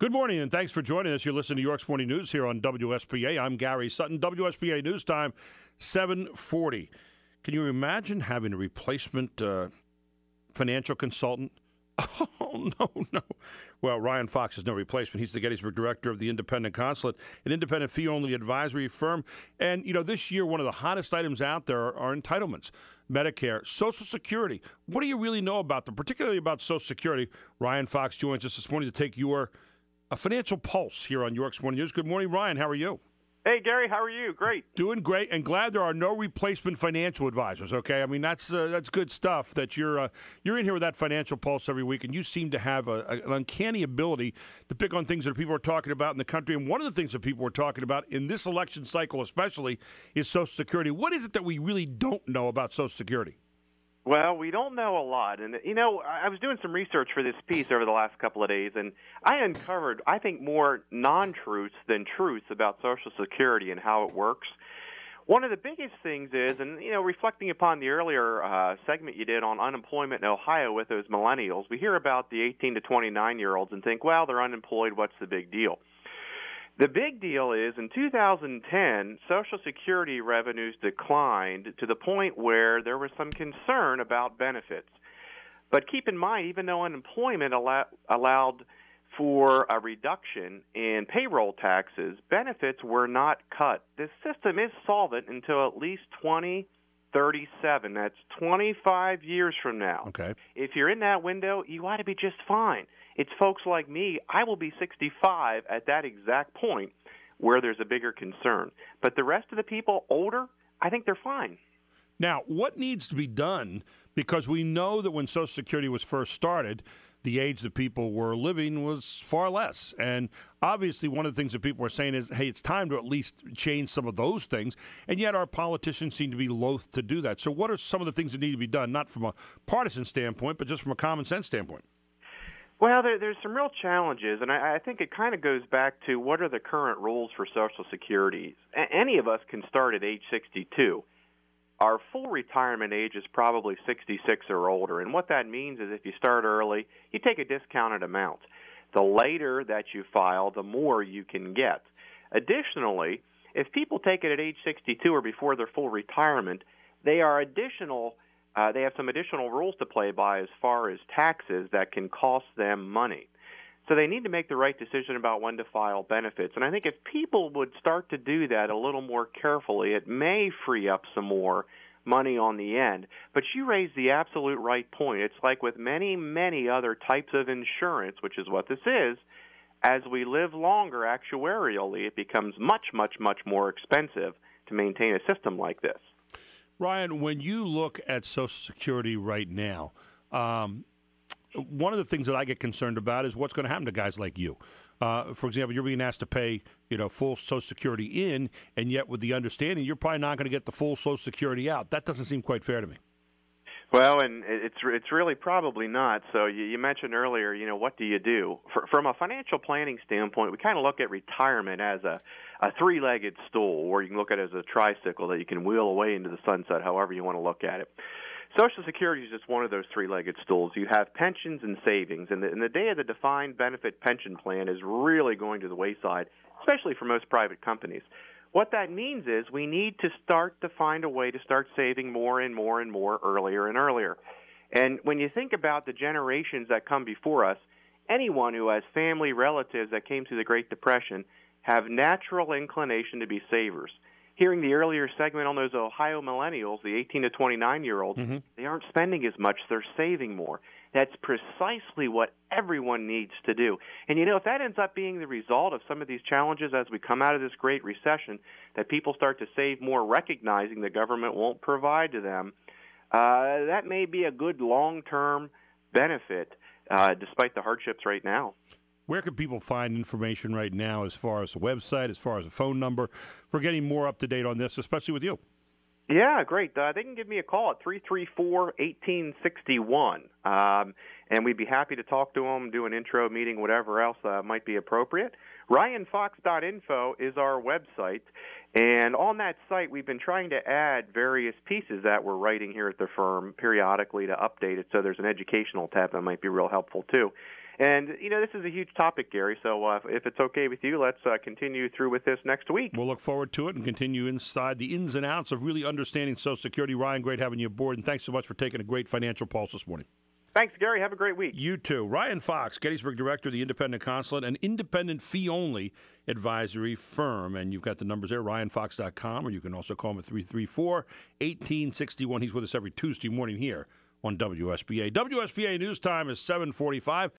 Good morning, and thanks for joining us. You're listening to York's Morning News here on WSBA. I'm Gary Sutton. WSBA News Time, 740. Can you imagine having a replacement uh, financial consultant? Oh, no, no. Well, Ryan Fox is no replacement. He's the Gettysburg director of the Independent Consulate, an independent fee only advisory firm. And, you know, this year, one of the hottest items out there are, are entitlements Medicare, Social Security. What do you really know about them, particularly about Social Security? Ryan Fox joins us this morning to take your a financial pulse here on York's Morning News. Good morning, Ryan. How are you? Hey, Gary. How are you? Great. Doing great, and glad there are no replacement financial advisors. Okay, I mean that's uh, that's good stuff. That you're uh, you're in here with that financial pulse every week, and you seem to have a, a, an uncanny ability to pick on things that people are talking about in the country. And one of the things that people are talking about in this election cycle, especially, is Social Security. What is it that we really don't know about Social Security? Well, we don't know a lot. And, you know, I was doing some research for this piece over the last couple of days, and I uncovered, I think, more non truths than truths about Social Security and how it works. One of the biggest things is, and, you know, reflecting upon the earlier uh, segment you did on unemployment in Ohio with those millennials, we hear about the 18 to 29 year olds and think, well, they're unemployed. What's the big deal? The big deal is in 2010, Social Security revenues declined to the point where there was some concern about benefits. But keep in mind, even though unemployment allow, allowed for a reduction in payroll taxes, benefits were not cut. This system is solvent until at least 2037. That's 25 years from now. Okay. If you're in that window, you ought to be just fine. It's folks like me, I will be 65 at that exact point where there's a bigger concern. But the rest of the people older, I think they're fine. Now, what needs to be done? Because we know that when Social Security was first started, the age that people were living was far less. And obviously, one of the things that people are saying is, hey, it's time to at least change some of those things. And yet, our politicians seem to be loath to do that. So, what are some of the things that need to be done, not from a partisan standpoint, but just from a common sense standpoint? Well, there, there's some real challenges, and I, I think it kind of goes back to what are the current rules for Social Security. A- any of us can start at age 62. Our full retirement age is probably 66 or older, and what that means is if you start early, you take a discounted amount. The later that you file, the more you can get. Additionally, if people take it at age 62 or before their full retirement, they are additional uh, they have some additional rules to play by as far as taxes that can cost them money. So they need to make the right decision about when to file benefits. And I think if people would start to do that a little more carefully, it may free up some more money on the end. But you raise the absolute right point. It's like with many, many other types of insurance, which is what this is. As we live longer actuarially, it becomes much, much, much more expensive to maintain a system like this. Ryan, when you look at Social Security right now, um, one of the things that I get concerned about is what's going to happen to guys like you. Uh, for example, you're being asked to pay, you know, full Social Security in, and yet with the understanding you're probably not going to get the full Social Security out. That doesn't seem quite fair to me. Well, and it's it's really probably not. So you, you mentioned earlier, you know, what do you do? For, from a financial planning standpoint, we kind of look at retirement as a a three-legged stool, or you can look at it as a tricycle that you can wheel away into the sunset, however you want to look at it. Social Security is just one of those three-legged stools. You have pensions and savings, and the, and the day of the defined benefit pension plan is really going to the wayside, especially for most private companies. What that means is we need to start to find a way to start saving more and more and more earlier and earlier. And when you think about the generations that come before us, anyone who has family relatives that came through the Great Depression have natural inclination to be savers. Hearing the earlier segment on those Ohio millennials, the 18 to 29 year olds, mm-hmm. they aren't spending as much, they're saving more. That's precisely what everyone needs to do. And you know, if that ends up being the result of some of these challenges as we come out of this great recession, that people start to save more, recognizing the government won't provide to them, uh, that may be a good long term benefit, uh, despite the hardships right now. Where can people find information right now as far as a website, as far as a phone number, for getting more up to date on this, especially with you? Yeah, great. Uh, they can give me a call at three three four eighteen sixty one, um, and we'd be happy to talk to them, do an intro meeting, whatever else uh, might be appropriate. RyanFox.info is our website, and on that site, we've been trying to add various pieces that we're writing here at the firm periodically to update it. So there's an educational tab that might be real helpful too. And you know, this is a huge topic, Gary. So uh, if it's okay with you, let's uh, continue through with this next week. We'll look forward to it and continue inside the ins and outs of really understanding Social Security. Ryan, great having you aboard, and thanks so much for taking a great financial pulse this morning. Thanks, Gary. Have a great week. You too. Ryan Fox, Gettysburg Director of the Independent Consulate, an independent fee only advisory firm. And you've got the numbers there, ryanfox.com, or you can also call him at 334 1861. He's with us every Tuesday morning here on WSBA. WSBA News Time is 745.